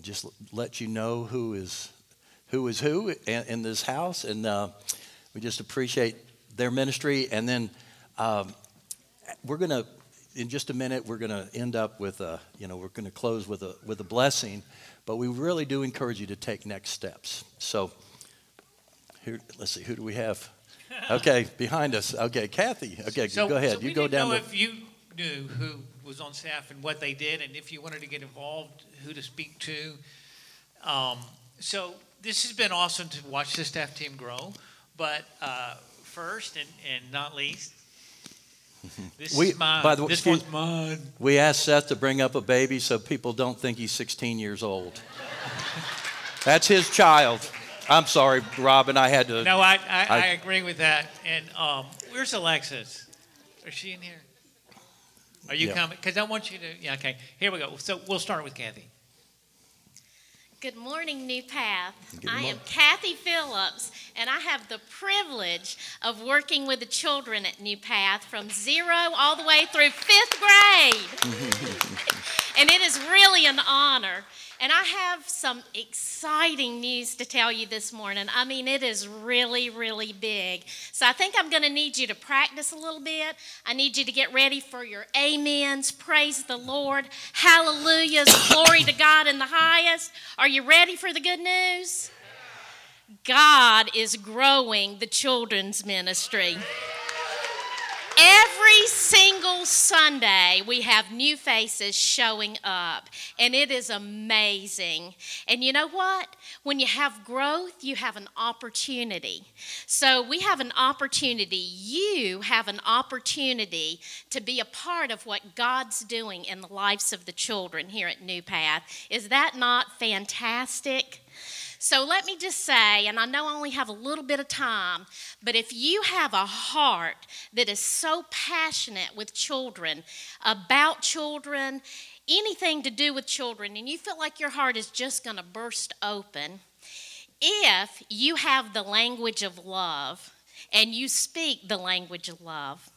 just let you know who is who is who in, in this house, and uh, we just appreciate their ministry. And then um, we're going to, in just a minute, we're going to end up with a, you know, we're going to close with a with a blessing, but we really do encourage you to take next steps. So. Who, let's see, who do we have? Okay, behind us. Okay, Kathy. Okay, So, go ahead. so you go down. know The, if you knew who was on staff and what they did, and if you wanted to get involved, who to speak to. Um, so this has been awesome to watch the staff team grow. But uh, first and, and not least, this We- is mine. by the way- this one's mine. we asked Seth to bring up a baby so people don't think he's 16 years old. That's his child. I'm sorry, Robin. I had to. No, I, I, I, I- agree with that. And um, where's Alexis? Is she in here? Are you Yeah. coming? Because I want you to. Yeah, okay. Here we go. So we'll start with Kathy. Good morning, New Path. Good I am. Kathy Phillips, and I have the privilege of working with the children at New Path from zero all the way through fifth grade. and it is really an honor. And I have some exciting news to tell you this morning. I mean, it is really, really big. So I think I'm going to need you to practice a little bit. I need you to get ready for your amens, praise the Lord, hallelujahs, glory to God in the highest. Are you ready for the good news? God is growing the children's ministry. Every single Sunday, we have new faces showing up, and it is amazing. And you know what? When you have growth, you have an opportunity. So, we have an opportunity. You have an opportunity to be a part of what God's doing in the lives of the children here at New Path. Is that not fantastic? So let me just say, and I know I only have a little bit of time, but if you have a heart that is so passionate with children, about children, anything to do with children, and you feel like your heart is just going to burst open, if you have the language of love and you speak the language of love,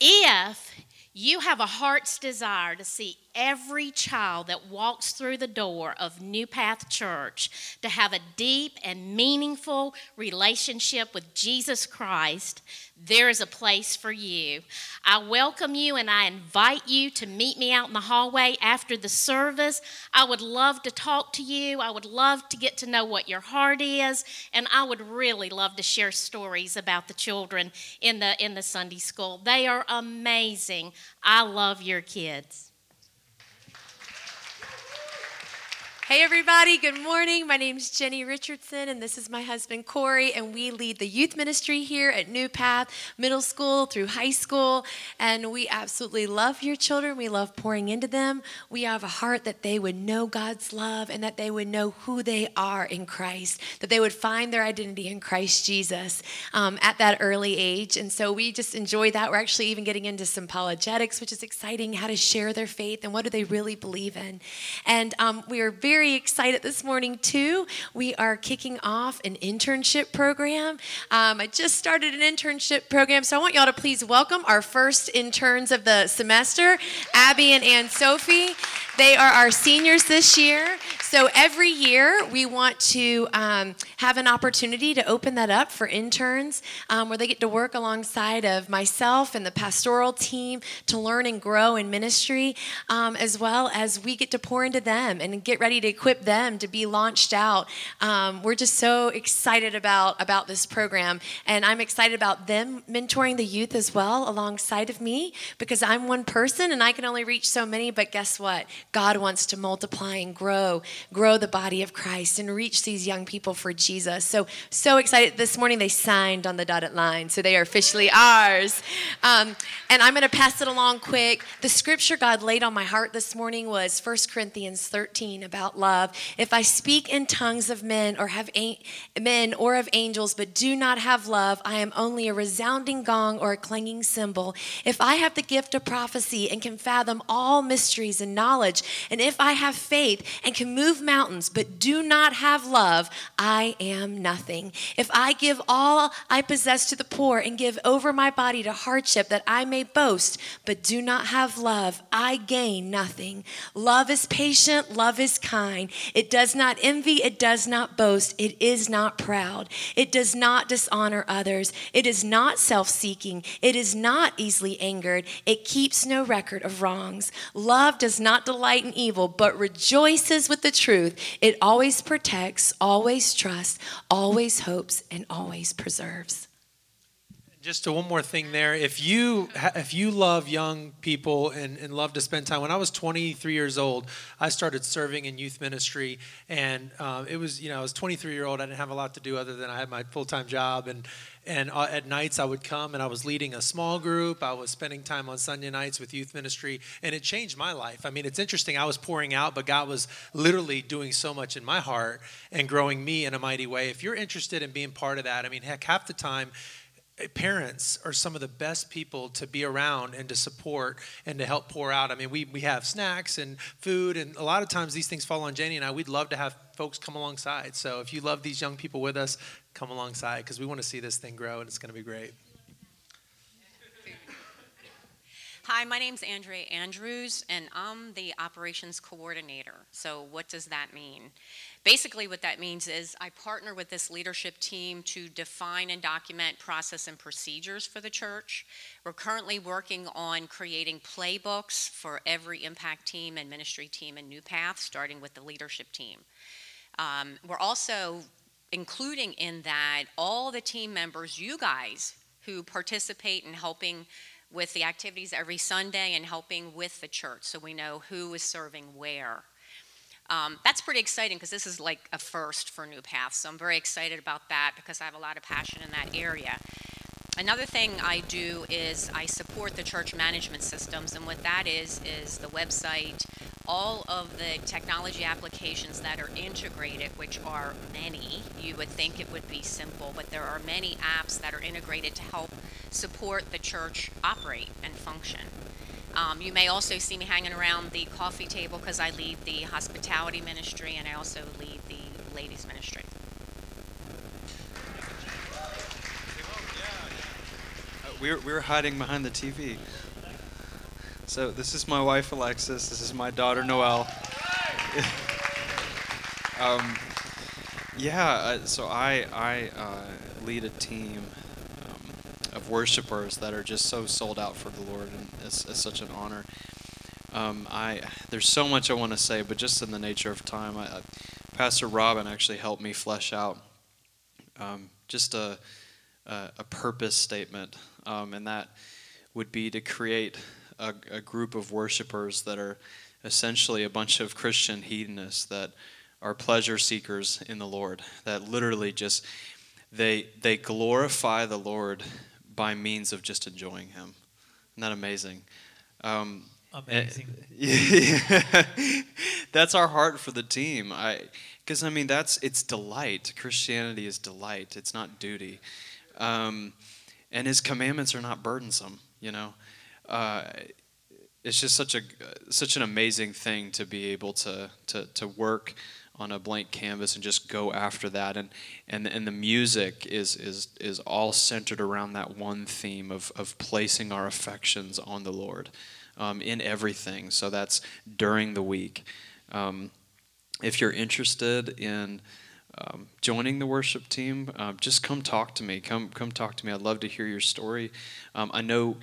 if you have a heart's desire to see every child that walks through the door of New Path Church to have a deep and meaningful relationship with Jesus Christ, there is a place for you. I welcome you and I invite you to meet me out in the hallway after the service. I would love to talk to you. I would love to get to know what your heart is, and I would really love to share stories about the children in the in the Sunday school. They are amazing. I love your kids. Hey, everybody, good morning. My name is Jenny Richardson, and this is my husband Corey, and we lead the youth ministry here at New Path Middle School through high school. And we absolutely love your children. We love pouring into them. We have a heart that they would know God's love and that they would know who they are in Christ, that they would find their identity in Christ Jesus um, at that early age. And so we just enjoy that. We're actually even getting into some apologetics, which is exciting how to share their faith and what do they really believe in. And um, we are very excited this morning, too. We are kicking off an internship program. Um, I just started an internship program, so I want y'all to please welcome our first interns of the semester, Abby and Ann Sophie. They are our seniors this year. So every year we want to um, have an opportunity to open that up for interns um, where they get to work alongside of myself and the pastoral team to learn and grow in ministry, um, as well as we get to pour into them and get ready to equip them to be launched out. Um, we're just so excited about, about this program. And I'm excited about them mentoring the youth as well alongside of me because I'm one person and I can only reach so many. But guess what? God wants to multiply and grow, grow the body of Christ and reach these young people for Jesus. So, so excited. This morning they signed on the dotted line, so they are officially ours. Um, and I'm going to pass it along quick. The scripture God laid on my heart this morning was 1 Corinthians 13 about love. If I speak in tongues of men or have men or of angels, but do not have love, I am only a resounding gong or a clanging cymbal. If I have the gift of prophecy and can fathom all mysteries and knowledge, and if I have faith and can move mountains, but do not have love, I am nothing. If I give all I possess to the poor and give over my body to hardship that I may boast, but do not have love, I gain nothing. Love is patient, love is kind. It does not envy, it does not boast, it is not proud, it does not dishonor others, it is not self seeking, it is not easily angered, it keeps no record of wrongs. Love does not delight in evil, but rejoices with the truth. It always protects, always trusts, always hopes, and always preserves. Just one more thing there. If you if you love young people and, and love to spend time, when I was 23 years old, I started serving in youth ministry, and um, it was you know I was 23 year old. I didn't have a lot to do other than I had my full time job, and and uh, at nights I would come and I was leading a small group. I was spending time on Sunday nights with youth ministry, and it changed my life. I mean, it's interesting. I was pouring out, but God was literally doing so much in my heart and growing me in a mighty way. If you're interested in being part of that, I mean, heck, half the time parents are some of the best people to be around and to support and to help pour out. I mean, we, we have snacks and food, and a lot of times these things fall on Jenny and I. We'd love to have folks come alongside. So if you love these young people with us, come alongside because we want to see this thing grow and it's going to be great. Hi, my name's Andrea Andrews, and I'm the operations coordinator. So, what does that mean? Basically, what that means is I partner with this leadership team to define and document process and procedures for the church. We're currently working on creating playbooks for every impact team and ministry team in New Path, starting with the leadership team. Um, we're also including in that all the team members, you guys, who participate in helping with the activities every Sunday and helping with the church so we know who is serving where. Um, that's pretty exciting because this is like a first for New Path. So I'm very excited about that because I have a lot of passion in that area. Another thing I do is I support the church management systems, and what that is is the website, all of the technology applications that are integrated, which are many. You would think it would be simple, but there are many apps that are integrated to help support the church operate and function. Um, you may also see me hanging around the coffee table because I lead the hospitality ministry and I also lead the ladies ministry. We were, we were hiding behind the TV. So this is my wife Alexis. This is my daughter Noelle. um, yeah, uh, so I I uh, lead a team um, of worshipers that are just so sold out for the Lord, and it's, it's such an honor. Um, I there's so much I want to say, but just in the nature of time, I, Pastor Robin actually helped me flesh out um, just a, a, a purpose statement um, and that would be to create a, a, group of worshipers that are essentially a bunch of Christian hedonists that are pleasure seekers in the Lord, that literally just they they glorify the Lord by means of just enjoying Him. Isn't that amazing? Um, amazing. Yeah, that's our heart for the team. I because I mean that's it's delight. Christianity is delight. It's not duty. Um, and his commandments are not burdensome you know uh, it's just such a such an amazing thing to be able to to to work on a blank canvas and just go after that and and and the music is is is all centered around that one theme of of placing our affections on the Lord um, in everything. So that's during the week. Um, if you're interested in um, joining the worship team, uh, just come talk to me. Come, come talk to me. I'd love to hear your story. Um, I know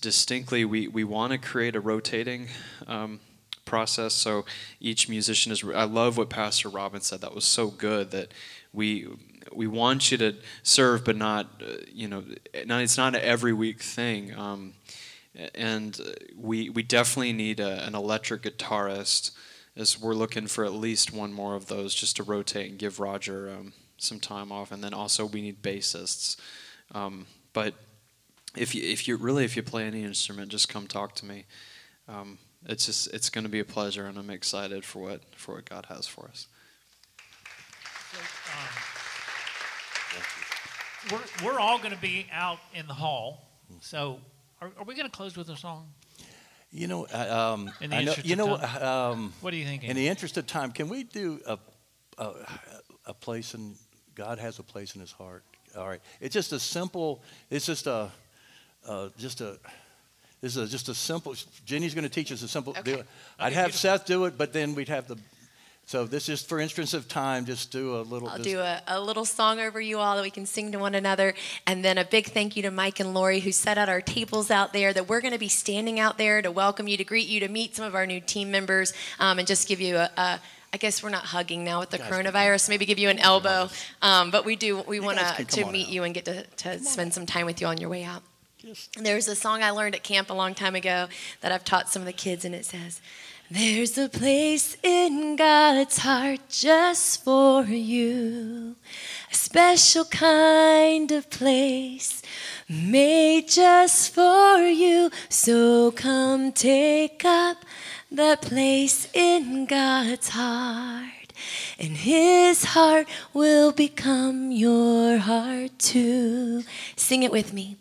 distinctly we, we want to create a rotating um, process. So each musician is. I love what Pastor Robin said. That was so good. That we we want you to serve, but not uh, you know, not, it's not an every week thing. Um, and we we definitely need a, an electric guitarist is we're looking for at least one more of those just to rotate and give Roger um, some time off, and then also we need bassists. Um, but if you if you really if you play any instrument, just come talk to me. Um, it's just it's going to be a pleasure, and I'm excited for what for what God has for us. We're, we're all going to be out in the hall. So, are, are we going to close with a song? You know, uh, um, In the I know, interest you of know, time. um, What are you thinking? in the interest of time, can we do a, a, a place in, God has a place in his heart. All right. It's just a simple, it's just a, uh, just a, this is a, just a simple, Jenny's going to teach us a simple Okay. it. I'd have Seth do it, but then we'd have the, so this is for instance of time, just do a little. I'll just- do a, a little song over you all that we can sing to one another. And then a big thank you to Mike and Lori who set out our tables out there that we're going to be standing out there to welcome you, to greet you, to meet some of our new team members, um, and just give you a, a I guess we're not hugging now with the Guys, coronavirus. Maybe give you an elbow, um, but we do. We want guys to meet out. you and get to, to spend some time with you on your way out. Just- There's a song I learned at camp a long time ago that I've taught some of the kids, and it says, There's a place in God's heart just for you, a special kind of place made just for you. So come take up that place in God's heart. And his heart will become your heart too. Sing it with me.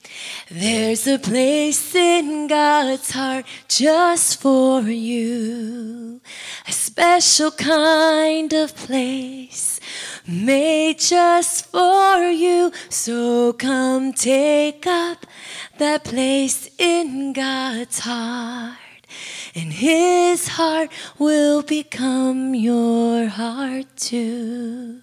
There's a place in God's heart just for you. A special kind of place made just for you. So come take up that place in God's heart and his heart will become your heart too.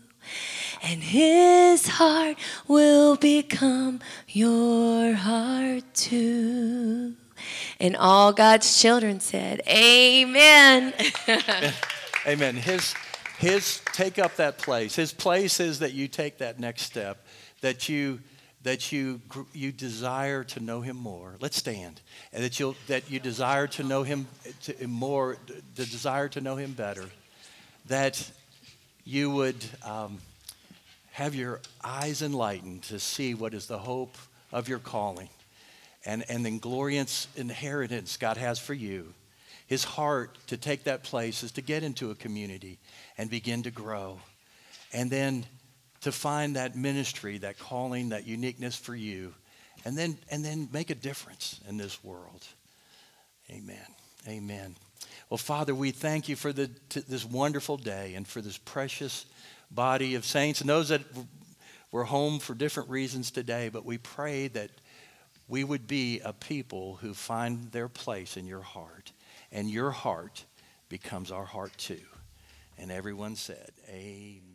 And his heart will become your heart too. And all God's children said, Amen. Amen. His, his take up that place. His place is that you take that next step, that you that you you desire to know Him more. Let's stand, and that you'll, that you desire to know Him to, more, the desire to know Him better. That you would um, have your eyes enlightened to see what is the hope of your calling, and and the glorious inheritance God has for you. His heart to take that place is to get into a community and begin to grow. And then to find that ministry, that calling, that uniqueness for you, and then, and then make a difference in this world. Amen. Amen. Well, Father, we thank you for the, t- this wonderful day and for this precious body of saints and those that were home for different reasons today, but we pray that we would be a people who find their place in your heart, and your heart becomes our heart too. And everyone said, Amen.